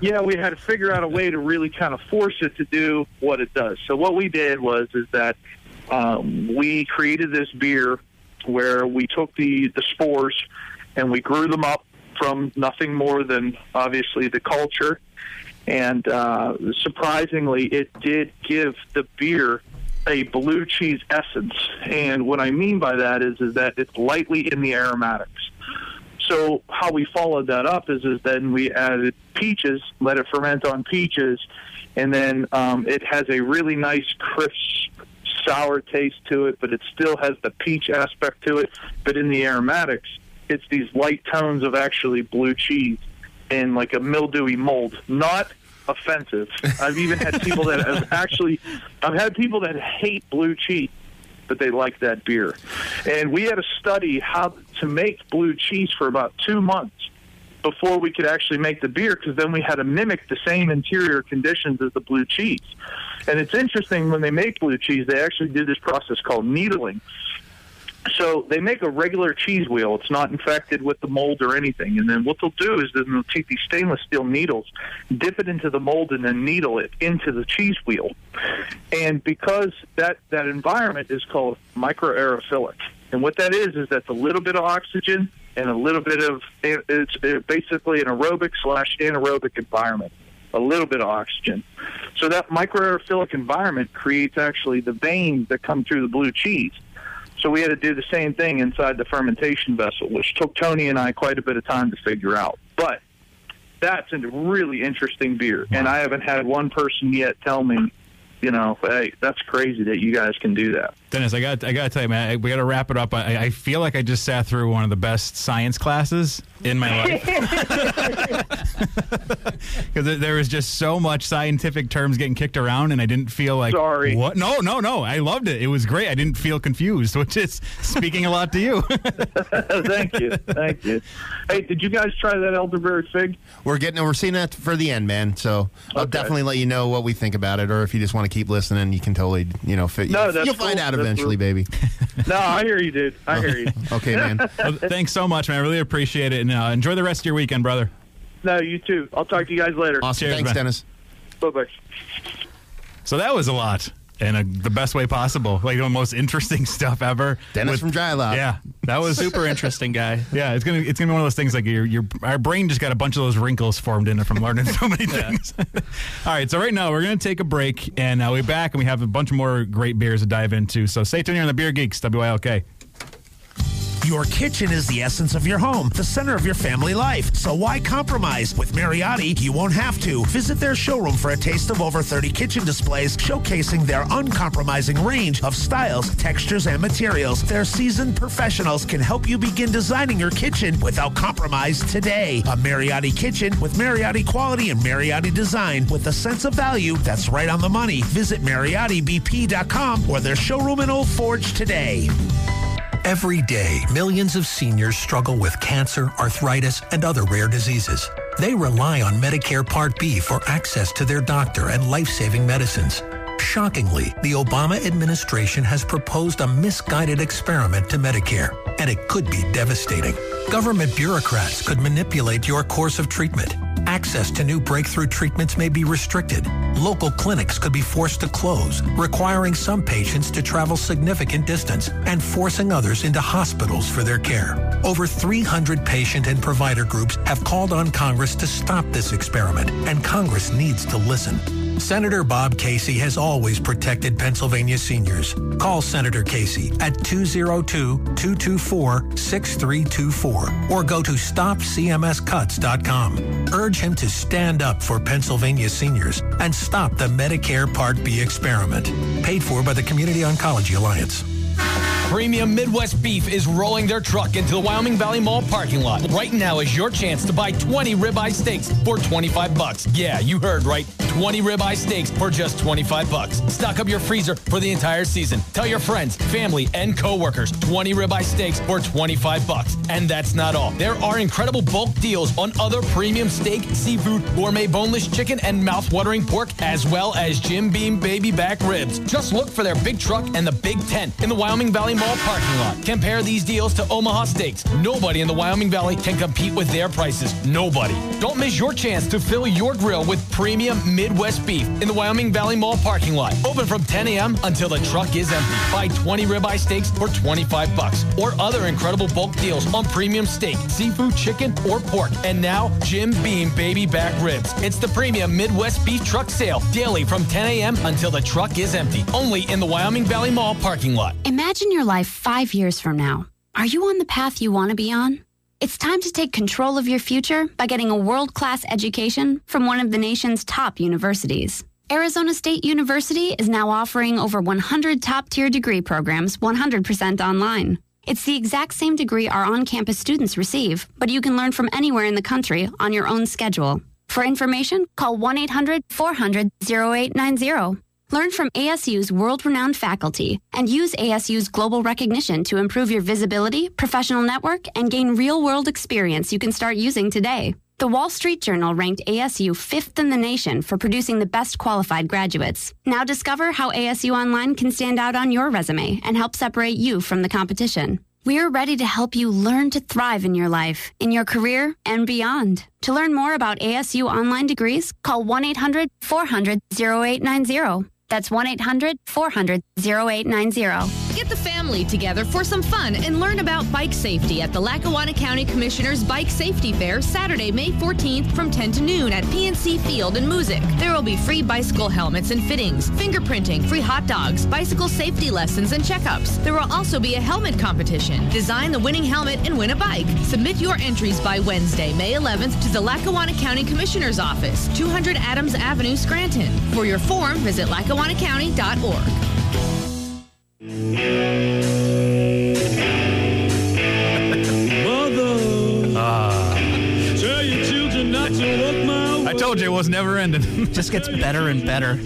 yeah, we had to figure out a way to really kind of force it to do what it does. So what we did was is that um, we created this beer where we took the the spores and we grew them up from nothing more than obviously the culture and uh, surprisingly, it did give the beer a blue cheese essence. And what I mean by that is, is that it's lightly in the aromatics. So how we followed that up is, is then we added peaches, let it ferment on peaches, and then um, it has a really nice crisp sour taste to it, but it still has the peach aspect to it. But in the aromatics, it's these light tones of actually blue cheese in like a mildewy mold. Not offensive. I've even had people that have actually, I've had people that hate blue cheese, but they like that beer. And we had to study how to make blue cheese for about two months before we could actually make the beer because then we had to mimic the same interior conditions as the blue cheese. And it's interesting when they make blue cheese, they actually do this process called needling. So they make a regular cheese wheel. It's not infected with the mold or anything. And then what they'll do is then they'll take these stainless steel needles, dip it into the mold, and then needle it into the cheese wheel. And because that, that environment is called microaerophilic, and what that is is that's a little bit of oxygen and a little bit of it's basically an aerobic slash anaerobic environment. A little bit of oxygen. So that microaerophilic environment creates actually the veins that come through the blue cheese. So we had to do the same thing inside the fermentation vessel, which took Tony and I quite a bit of time to figure out. But that's a really interesting beer, and I haven't had one person yet tell me, you know, hey, that's crazy that you guys can do that. Dennis, I got I got to tell you, man, I, we got to wrap it up. I, I feel like I just sat through one of the best science classes in my life because there was just so much scientific terms getting kicked around, and I didn't feel like Sorry. What? No, no, no. I loved it. It was great. I didn't feel confused, which is speaking a lot to you. Thank you, thank you. Hey, did you guys try that elderberry fig? We're getting we're seeing that for the end, man. So I'll definitely let you know what we think about it, or if you just want to to keep listening, you can totally, you know, fit. No, that's you'll find out That's eventually, cool. baby. No, I hear you, dude. I hear you. Okay, man. Well, thanks so much, man. I really appreciate it, and uh, enjoy the rest of your weekend, brother. No, you too. I'll talk to you guys later. Awesome. Cheers, Thanks, man. Dennis. Bye bye. So that was a lot. And a, the best way possible, like the most interesting stuff ever. Dennis from Draai Laag. Yeah, that was Super interesting guy. Yeah, it's gonna it's gonna be one of those things like your your our brain just got a bunch of those wrinkles formed in it from learning so many things. All right, so right now we're gonna take a break and uh, we'll be back and we have a bunch of more great beers to dive into. So stay tuned here on the Beer Geeks WILK. Your kitchen is the essence of your home, the center of your family life. So why compromise? With Mariotti, you won't have to. Visit their showroom for a taste of over 30 kitchen displays showcasing their uncompromising range of styles, textures, and materials. Their seasoned professionals can help you begin designing your kitchen without compromise today. A Mariotti kitchen with Mariotti quality and Mariotti design with a sense of value that's right on the money. Visit MariottibP.com or their showroom in Old Forge today. Every day, millions of seniors struggle with cancer, arthritis, and other rare diseases. They rely on Medicare Part B for access to their doctor and life-saving medicines. Shockingly, the Obama administration has proposed a misguided experiment to Medicare, and it could be devastating. Government bureaucrats could manipulate your course of treatment. Access to new breakthrough treatments may be restricted. Local clinics could be forced to close, requiring some patients to travel significant distance and forcing others into hospitals for their care. Over 300 patient and provider groups have called on Congress to stop this experiment, and Congress needs to listen. Senator Bob Casey has always protected Pennsylvania seniors. Call Senator Casey at 202-224-6324 or go to stopcmscuts.com. Urge him to stand up for Pennsylvania seniors and stop the Medicare Part B experiment. Paid for by the Community Oncology Alliance. Premium Midwest Beef is rolling their truck into the Wyoming Valley Mall parking lot. Right now is your chance to buy 20 ribeye steaks for 25 bucks. Yeah, you heard right. 20 ribeye steaks for just 25 bucks. Stock up your freezer for the entire season. Tell your friends, family, and coworkers 20 ribeye steaks for 25 bucks. And that's not all. There are incredible bulk deals on other premium steak, seafood, gourmet boneless chicken, and mouth-watering pork, as well as Jim Beam baby back ribs. Just look for their big truck and the Big Tent in the Wyoming Valley Mall parking lot. Compare these deals to Omaha Steaks. Nobody in the Wyoming Valley can compete with their prices. Nobody. Don't miss your chance to fill your grill with premium Midwest beef in the Wyoming Valley Mall parking lot. Open from 10 a.m. until the truck is empty. Buy 20 ribeye steaks for 25 bucks or other incredible bulk deals on premium steak, seafood, chicken, or pork. And now, Jim Beam baby back ribs. It's the premium Midwest beef truck sale daily from 10 a.m. until the truck is empty. Only in the Wyoming Valley Mall parking lot. Imagine your life five years from now. Are you on the path you want to be on? It's time to take control of your future by getting a world class education from one of the nation's top universities. Arizona State University is now offering over 100 top tier degree programs 100% online. It's the exact same degree our on campus students receive, but you can learn from anywhere in the country on your own schedule. For information, call 1 800 400 0890. Learn from ASU's world renowned faculty and use ASU's global recognition to improve your visibility, professional network, and gain real world experience you can start using today. The Wall Street Journal ranked ASU fifth in the nation for producing the best qualified graduates. Now discover how ASU Online can stand out on your resume and help separate you from the competition. We're ready to help you learn to thrive in your life, in your career, and beyond. To learn more about ASU online degrees, call 1 800 400 0890. That's 1 800 400 0890. Get the family together for some fun and learn about bike safety at the Lackawanna County Commissioners Bike Safety Fair Saturday, May 14th from 10 to noon at PNC Field in Moosic. There will be free bicycle helmets and fittings, fingerprinting, free hot dogs, bicycle safety lessons and checkups. There will also be a helmet competition. Design the winning helmet and win a bike. Submit your entries by Wednesday, May 11th to the Lackawanna County Commissioner's Office, 200 Adams Avenue, Scranton. For your form, visit lackawannacounty.org. I told you it was never ending. Just gets better and better.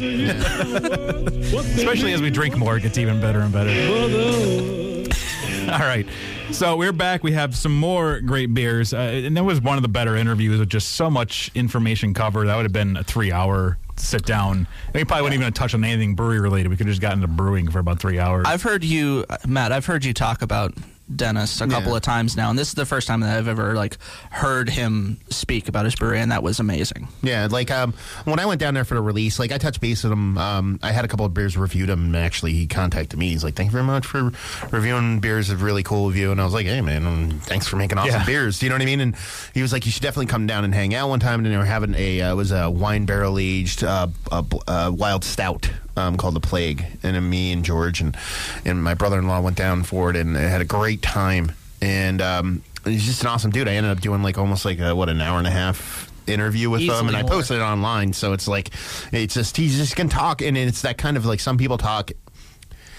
Especially as we drink more, it gets even better and better. All right. So we're back. We have some more great beers. Uh, and that was one of the better interviews with just so much information covered. That would have been a three hour sit down. We probably wouldn't even touch on anything brewery related. We could have just gotten into brewing for about three hours. I've heard you, Matt. I've heard you talk about Dennis a couple Yeah. of times now, and this is the first time that I've ever like heard him speak about his brewery, and that was amazing. Yeah, like um, when I went down there for the release, like I touched base with him. Um, I had a couple of beers reviewed him, and actually he contacted me. He's like, "Thank you very much for reviewing beers. A really cool review." And I was like, "Hey man, um, thanks for making awesome Yeah. beers." You know what I mean? And he was like, "You should definitely come down and hang out one time." And they were having a uh, it was a wine barrel aged uh, uh, uh, wild stout. Um, called the Plague, and then me and George and and my brother in law went down for it, and had a great time. And um, he's just an awesome dude. I ended up doing like almost like a, what an hour and a half interview with him, and I posted it online. So it's like it's just he's just can talk, and it's that kind of like some people talk.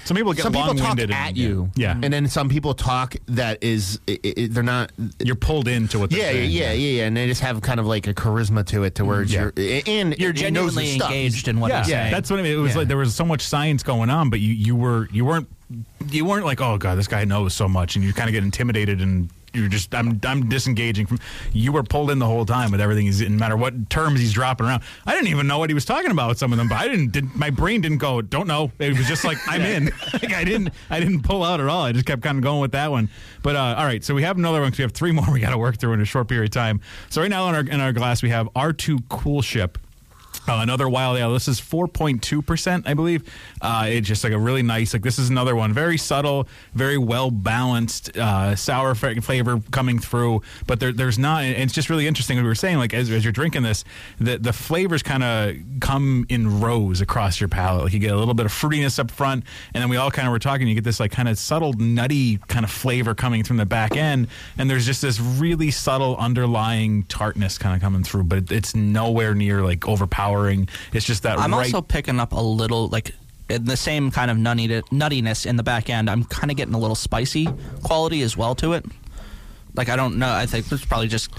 Some people get some people talk long-winded and- at you, Yeah. and then some people talk that is i i they're not. You're pulled into what they're saying. Yeah, saying. yeah, yeah, yeah, and they just have kind of like a charisma to it, to where Yeah. you're and You're and he genuinely stuff. engaged in what yeah, he's saying. Yeah, that's what I mean. It was Yeah. like there was so much science going on, but you, you were you weren't you weren't like, oh god, this guy knows so much, and you kind of get intimidated and you're just I'm I'm disengaging from. You were pulled in the whole time with everything. He's no matter what terms he's dropping around. I didn't even know what he was talking about with some of them, but I didn't. Did, my brain didn't go. Don't know. It was just like I'm in. like I didn't. I didn't pull out at all. I just kept kind of going with that one. But uh, all right, so we have another one because We have three more we got to work through in a short period of time. So right now in our in our glass we have R2 Coolship. Uh, another wild ale. This is 4.2%, I believe. Uh, it's just like a really nice, like this is another one. Very subtle, very well balanced, uh, sour flavor coming through. But there, there's not, it's just really interesting. We were saying, like, as, as you're drinking this, the, the flavors kind of come in rows across your palate. Like you get a little bit of fruitiness up front, and then we all kind of were talking, you get this like kind of subtle, nutty kind of flavor coming from the back end. And there's just this really subtle underlying tartness kind of coming through, but it, it's nowhere near like overpowering. It's just that I'm right. also picking up a little like in the same kind of nutty nuttiness in the back end. I'm kind of getting a little spicy quality as well to it. Like I don't know. I think it's probably just.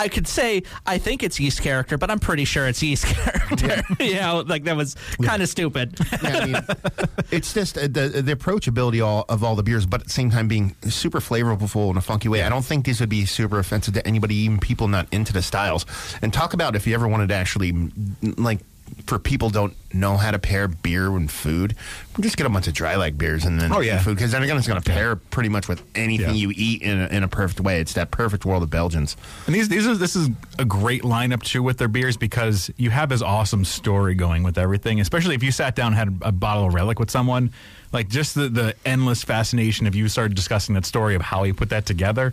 I could say I think it's yeast character, but I'm pretty sure it's yeast character. you know, like that was kind of stupid. Yeah, I mean, it's just uh, the the approachability all, of all the beers, but at the same time being super flavorful in a funky way. I don't think these would be super offensive to anybody, even people not into the styles. And talk about if you ever wanted to actually like. For people don't know how to pair beer and food, just get a bunch of Draai Laag beers and then Oh, yeah. food because then again it's going to pair pretty much with anything Yeah. you eat in a, in a perfect way. It's that perfect world of Belgians. And these, these are, this is a great lineup too with their beers because you have this awesome story going with everything. Especially if you sat down and had a bottle of relic with someone, like just the, the endless fascination if you started discussing that story of how he put that together.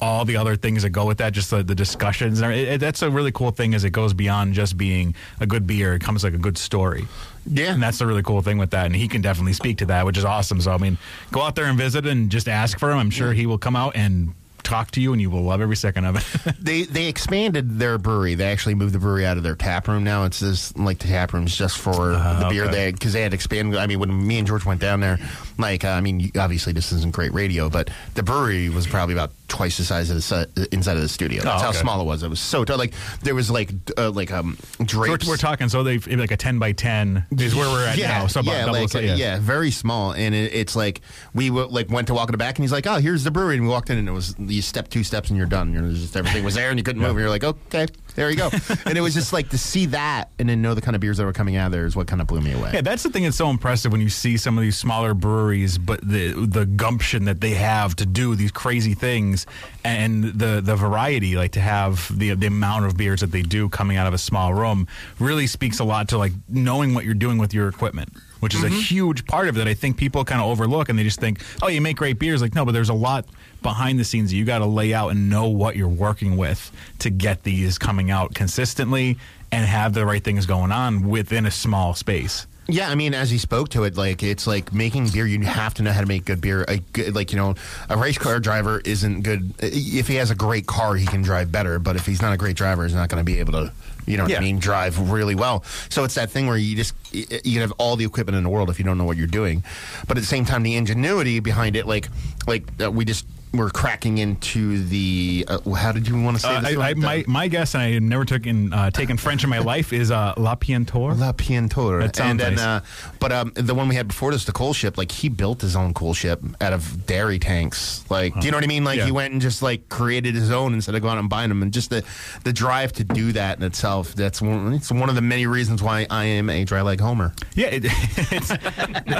All the other things that go with that, just the, the discussions. and It, it, that's a really cool thing. Is it goes beyond just being a good beer. It comes like a good story. Yeah, and that's the really cool thing with that. And he can definitely speak to that, which is awesome. So I mean, go out there and visit and just ask for him. I'm sure he will come out and talk to you, and you will love every second of it. they they expanded their brewery. They actually moved the brewery out of their tap room now. It's just like the tap room's just for the beer okay. there because they had expanded. I mean, when me and George went down there, like uh, I mean, obviously this isn't great radio, but the brewery was probably about twice the size of the su- inside of the studio. That's Oh, how small it was. It was so t- like there was like uh, like um we're, we're talking so they like a 10 by 10 is where we're at yeah, now. So yeah, double like, uh, yeah. very small, and it, it's like we w- like went to walk in the back, and he's like, "Oh, here's the brewery," and we walked in, and it was you step two steps, and you're done. You're just everything was there, and you couldn't move. And you're like, "Okay, there you go." and it was just like to see that, and then know the kind of beers that were coming out of there is what kind of blew me away. Yeah, that's the thing that's so impressive when you see some of these smaller breweries, but the the gumption that they have to do these crazy things and the the variety, like to have the the amount of beers that they do coming out of a small room, really speaks a lot to like knowing what you're doing with your equipment. Which is a mm-hmm. huge part of it that I think people kind of overlook, and they just think, "Oh, you make great beers." Like, no, but there's a lot behind the scenes that you got to lay out and know what you're working with to get these coming out consistently and have the right things going on within a small space. Yeah, I mean, as he spoke to it, like it's like making beer. You have to know how to make good beer. A good, like you know, a race car driver isn't good. If he has a great car, he can drive better. But if he's not a great driver, he's not going to be able to, you know, what Yeah. I mean, drive really well. So it's that thing where you just you can have all the equipment in the world if you don't know what you're doing. But at the same time, the ingenuity behind it, like like uh, we just we're cracking into the. Uh, how did you want to say Uh, this? I. I, my, my guess, and I have never taken uh, taken French in my life, is uh, La Pientor. La Pientor. That sounds and then, nice. uh, but um, the one we had before this, the coolship, like he built his own coolship out of dairy tanks. Like, do you know what I mean? Like Yeah. he went and just like created his own instead of going out and buying them. And just the the drive to do that in itself. That's one. It's one of the many reasons why I am a Draai Laag homer. Yeah, it, it's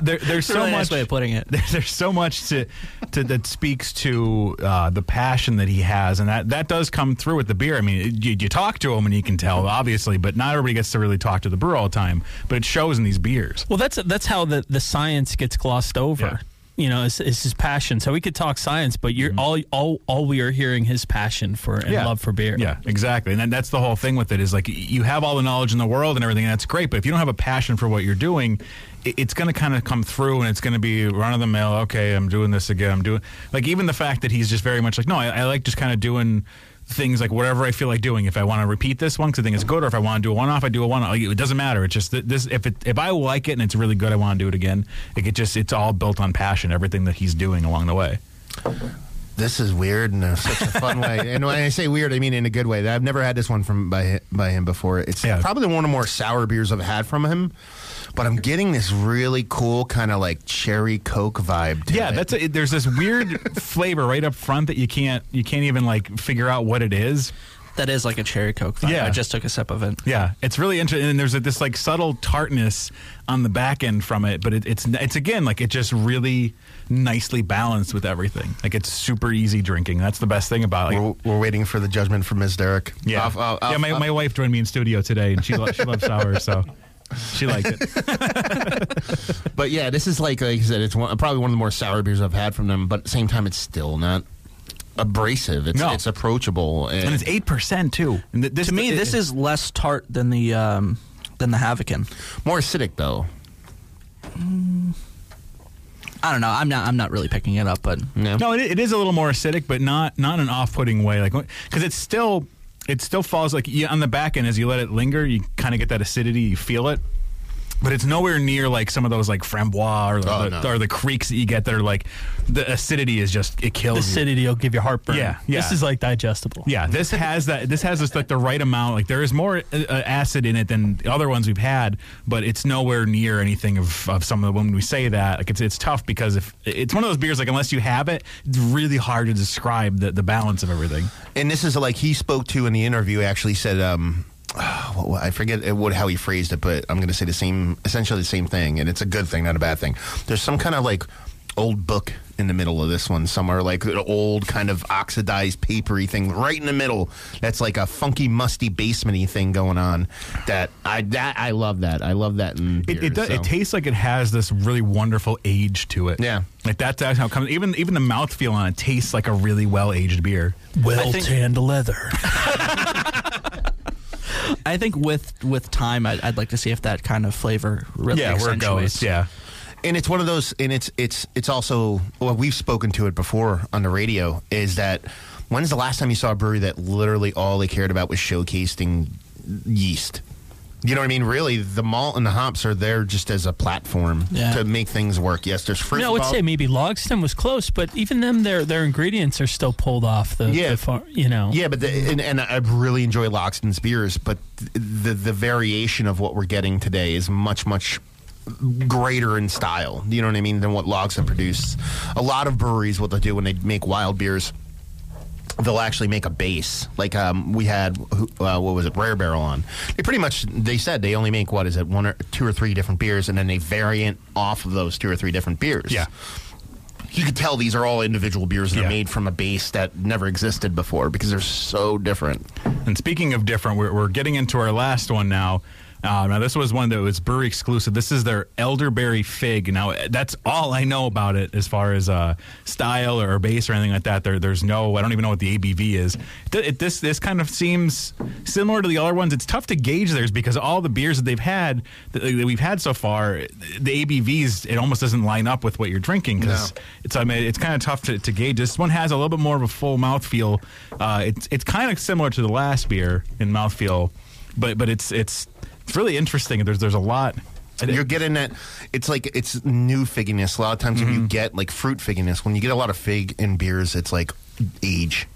there, there's so really much nice way of putting it. There, there's so much to, to that speaks to uh, the passion that he has, and that that does come through with the beer. I mean, you, you talk to him and you can tell, obviously, but not everybody gets to really talk to the brewer all the time. But it shows in these beers. Well, that's that's how the, the science gets glossed over. You know, it's, it's his passion. So we could talk science, but you're mm-hmm. all all all we are hearing his passion for and Yeah. love for beer. Yeah, exactly. And that's the whole thing with it is like you have all the knowledge in the world and everything, and that's great. But if you don't have a passion for what you're doing, it, it's going to kind of come through and it's going to be run of the mill. Okay, I'm doing this again. I'm doing like even the fact that he's just very much like, no, I, I like just kind of doing things like whatever I feel like doing. If I want to repeat this one because I think it's good, or if I want to do a one off, I do a one off. It doesn't matter. It's just that this if it if I like it and it's really good, I want to do it again. Like it just it's all built on passion. Everything that he's doing along the way. This is weird in a, such a fun way. And when I say weird, I mean in a good way. I've never had this one from by by him before. It's probably one of the more sour beers I've had from him. But I'm getting this really cool kind of like cherry coke vibe. To Yeah, it. that's a, there's this weird flavor right up front that you can't you can't even like figure out what it is. That is like a cherry coke. Vibe. Yeah. I just took a sip of it. Yeah, it's really interesting. And there's a, this like subtle tartness on the back end from it, but it, it's it's again like it just really nicely balanced with everything. Like it's super easy drinking. That's the best thing about it. Like, we're, we're waiting for the judgment from Ms. Derek. yeah, Off- off- yeah. My, off- my wife joined me in studio today, and she lo- she loves sour, so she liked it. But yeah, this is like like I said, it's one, probably one of the more sour beers I've had from them. But at the same time, it's still not abrasive. It's No. it's approachable, And it's eight percent too. And th- this, to me, it- this is less tart than the um, than the Havocan. more acidic though. I don't know. I'm not. I'm not really picking it up, but No, it, it is a little more acidic, but not not an off-putting way. Like because it's still it still falls like you, on the back end as you let it linger, you kind of get that acidity, you feel it. But it's nowhere near like some of those like framboise or, Oh, the, no. or the krieks that you get that are like the acidity is just it The kills you. acidity will give you heartburn. Yeah, yeah. This is like digestible. Yeah, this has that. This has just like the right amount. Like there is more uh, uh, acid in it than the other ones we've had, but it's nowhere near anything of, of some of the when we say that. Like it's it's tough because if it's one of those beers, like unless you have it, it's really hard to describe the, the balance of everything. And this is like he spoke to in the interview. Actually said, um, what- what- I forget it- what how he phrased it, but I'm going to say the same, essentially the same thing, and it's a good thing, not a bad thing. There's some kind of like old book in the middle of this one somewhere, like an old kind of oxidized papery thing right in the middle. That's like a funky, musty basementy thing going on. That I that I love that. I love that in It, it, does, so. it tastes like it has this really wonderful age to it. Yeah. like that's that's how it comes. Even even the mouthfeel on it tastes like a really well aged beer. Well think- tanned leather. I think with with time, I'd, I'd like to see if that kind of flavor really yeah, where it goes. Yeah. and it's one of those and it's it's it's also well we've spoken to it before on the radio is that when's the last time you saw a brewery that literally all they cared about was showcasing yeast you know what I mean? Really, the malt and the hops are there just as a platform Yeah. to make things work. Yes, there's fruit. mean, I would involved. say maybe Logsdon was close, but even them, their their ingredients are still pulled off the, Yeah. the far, you know. Yeah, but the, and, and I really enjoy Logsdon's beers, but the the variation of what we're getting today is much much greater in style. You know what I mean than what Logsdon produced. A lot of breweries, what they do when they make wild beers. They'll actually make a base, like um, we had. Uh, what was it? Rare Barrel on. They pretty much they said they only make what is it one or two or three different beers, and then they variant off of those two or three different beers. Yeah. you could tell these are all individual beers that Yeah. are made from a base that never existed before because they're so different. And speaking of different, we're, we're getting into our last one now. Uh, now, this was one that was brewery exclusive. This is their elderberry fig. Now, that's all I know about it as far as uh, style or base or anything like that. There, there's no, I don't even know what the ABV is. Th- it- this, this kind of seems similar to the other ones. It's tough to gauge theirs because all the beers that they've had, that, that we've had so far, the ABVs, it almost doesn't line up with what you're drinking because No. it's, I mean, it's kind of tough to, to gauge. This one has a little bit more of a full mouthfeel. Uh, it's, it's kind of similar to the last beer in mouthfeel, but, but it's, it's, it's really interesting. There's, there's a lot You're getting that. It's like it's new figginess. A lot of times when you mm-hmm. get like fruit figginess, when you get a lot of fig in beers, it's like age,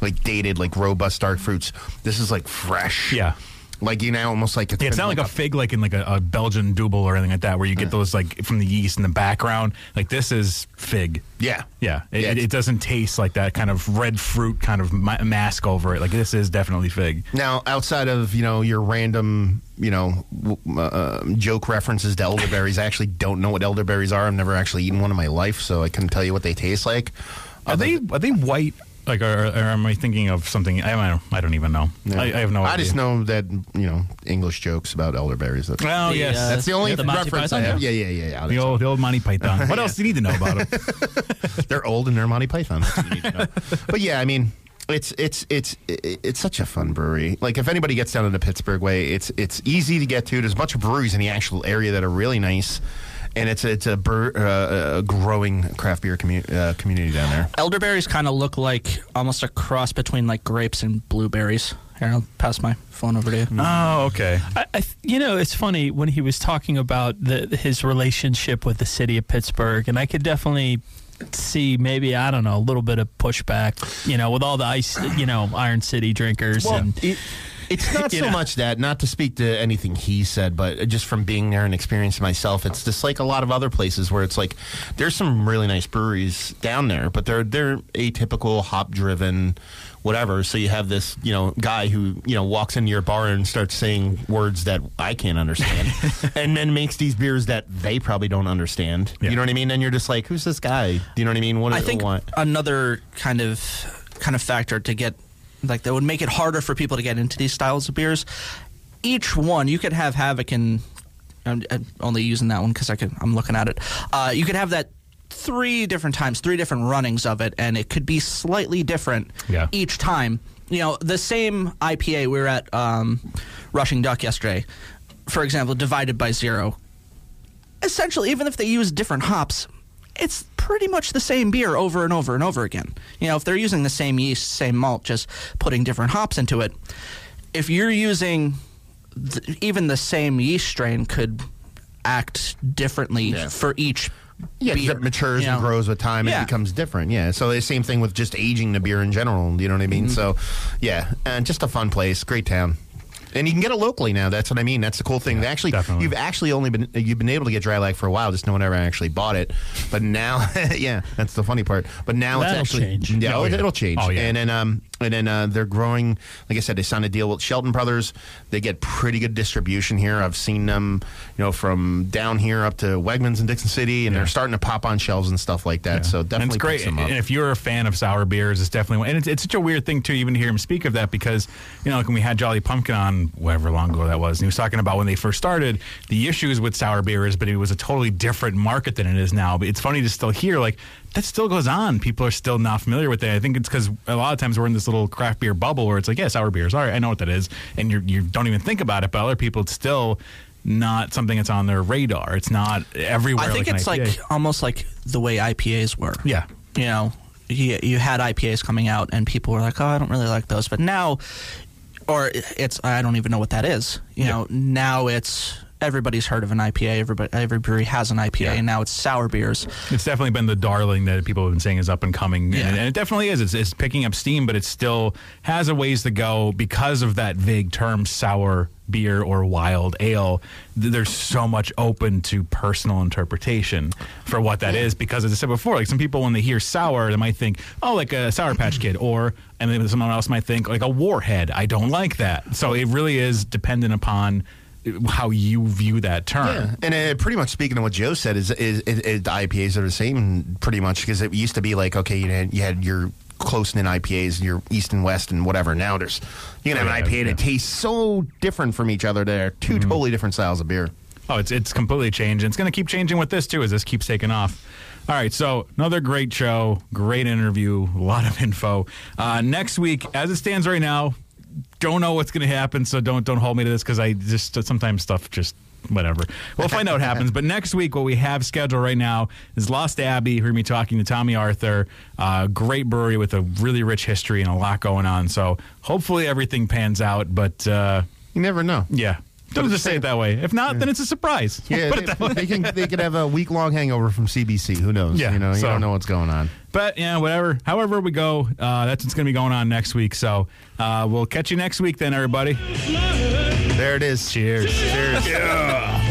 like dated, like robust dark fruits. This is like fresh. Yeah. Like you know, almost like it's, Yeah, it's not like a fig like in like a, a Belgian double or anything like that, where you get those like from the yeast in the background. Like this is fig. Yeah, yeah. It, Yeah, it, it doesn't taste like that kind of red fruit kind of ma- mask over it. Like this is definitely fig. Now, outside of you know your random you know w- uh, joke references to elderberries, I actually don't know what elderberries are. I've never actually eaten one in my life, so I couldn't tell you what they taste like. Are they are they white? Like, or, or am I thinking of something? I don't, I don't even know. I, I have no I idea. just know that you know English jokes about elderberries. That's, Oh, yes. Uh, that's the only The Monty reference I Python, have. yeah. Yeah, yeah, yeah. yeah. the old the old Monty Python. What else do you need to know about them? they're old and they're Monty Python. That's what you need to know. but yeah, I mean, it's it's it's it's such a fun brewery. Like if anybody gets down to the Pittsburgh way, it's it's easy to get to. There's a bunch of breweries in the actual area that are really nice. And it's it's a, bur- uh, a growing craft beer commu- uh, community down there. Elderberries kind of look like almost a cross between like grapes and blueberries. Here, I'll pass my phone over to you. Oh, okay. I, I, you know, it's funny when he was talking about the, his relationship with the city of Pittsburgh, and I could definitely see maybe I don't know a little bit of pushback. You know, with all the ice, you know, Iron City drinkers Well, and. it- it's not so know. much that, not to speak to anything he said, but just from being there and experiencing myself, it's just like a lot of other places where it's like there's some really nice breweries down there, but they're they're atypical, hop driven, whatever. So you have this you know guy who you know walks into your bar and starts saying words that I can't understand, and then makes these beers that they probably don't understand. You know what I mean? And you're just like, who's this guy? Do you know what I mean? What I do think want? another kind of kind of factor to get like that would make it harder for people to get into these styles of beers. Each one you could have Havoc and I'm, I'm only using that one because I can I'm looking at it. Uh, you could have that three different times, three different runnings of it, and it could be slightly different Yeah. each time. You know, the same IPA we were at um, Rushing Duck yesterday, for example, divided by zero. Essentially, even if they use different hops, it's pretty much the same beer over and over and over again. You know, if they're using the same yeast, same malt, just putting different hops into it, if you're using th- even the same yeast strain could act differently for each Yeah, beer, it matures you and grows with time. Yeah. It becomes different. Yeah. So the same thing with just aging the beer in general. You know what I mean? Mm-hmm. So, yeah, and just a fun place, great town. And you can get it locally now. That's what I mean. That's the cool thing. actually, you've actually only been you've been able to get Draai Laag for a while. Just no one ever actually bought it. But now, yeah, that's the funny part. But now That'll it's actually change. Yeah, Oh, it- yeah. it'll change. Oh, yeah. And then um and then uh, they're growing. Like I said, they signed a deal with Shelton Brothers. They get pretty good distribution here. I've seen them, you know, from down here up to Wegmans in Dickson City, and they're starting to pop on shelves and stuff like that. So and definitely it's great. And if you're a fan of sour beers, it's definitely. And it's, it's such a weird thing too, even to hear him speak of that because you know, like when we had Jolly Pumpkin on, whatever long ago that was, and he was talking about when they first started the issues with sour beers, but it was a totally different market than it is now. But it's funny to still hear like that still goes on. People are still not familiar with it. I think it's because a lot of times we're in this little craft beer bubble where it's like, yeah, sour beers. All right, I know what that is, and you you don't even think about it. But other people, it's still not something that's on their radar. It's not everywhere. I think like it's like almost like the way IPAs were. Yeah. You know, you, you had IPAs coming out and people were like, oh, I don't really like those. But now, or it's, I don't even know what that is. You know, now it's, everybody's heard of an IPA. Everybody, every brewery has an IPA, and now it's sour beers. It's definitely been the darling that people have been saying is up and coming, Yeah. and, and it definitely is. It's, it's picking up steam, but it still has a ways to go because of that vague term sour beer or wild ale. There's so much open to personal interpretation for what that is. Because as I said before, like some people when they hear sour, they might think, oh, like a Sour Patch Kid, or and then someone else might think like a Warhead. I don't like that. So it really is dependent upon how you view that term. Yeah, and uh, pretty much speaking of what Joe said is, is, is, is the IPAs are the same pretty much because it used to be like okay, you had, you had your close knit IPAs, your East and West and whatever. Now there's you can have an Oh, IPA yeah, that tastes so different from each other. They're 2 Mm-hmm. totally different styles of beer. Oh, it's it's completely changed. And it's going to keep changing with this too as this keeps taking off. All right, so another great show, great interview, a lot of info. Uh, next week, as it stands right now, don't know what's going to happen, so don't don't hold me to this because I just sometimes stuff just whatever. We'll find out what happens. But next week, what we have scheduled right now is Lost Abbey. We're going to be talking to Tomme Arthur. Uh, great brewery with a really rich history and a lot going on. So hopefully everything pans out. But uh, you never know. Yeah. Don't just say it that way. If not, then it's a surprise. Yeah, Put it that they, they can they could have a week long hangover from CBC. Who knows? Yeah, you know, you don't know what's going on. But yeah, whatever. However we go, uh, that's what's going to be going on next week. So uh, we'll catch you next week then, everybody. There it is. Cheers. Cheers. Yeah.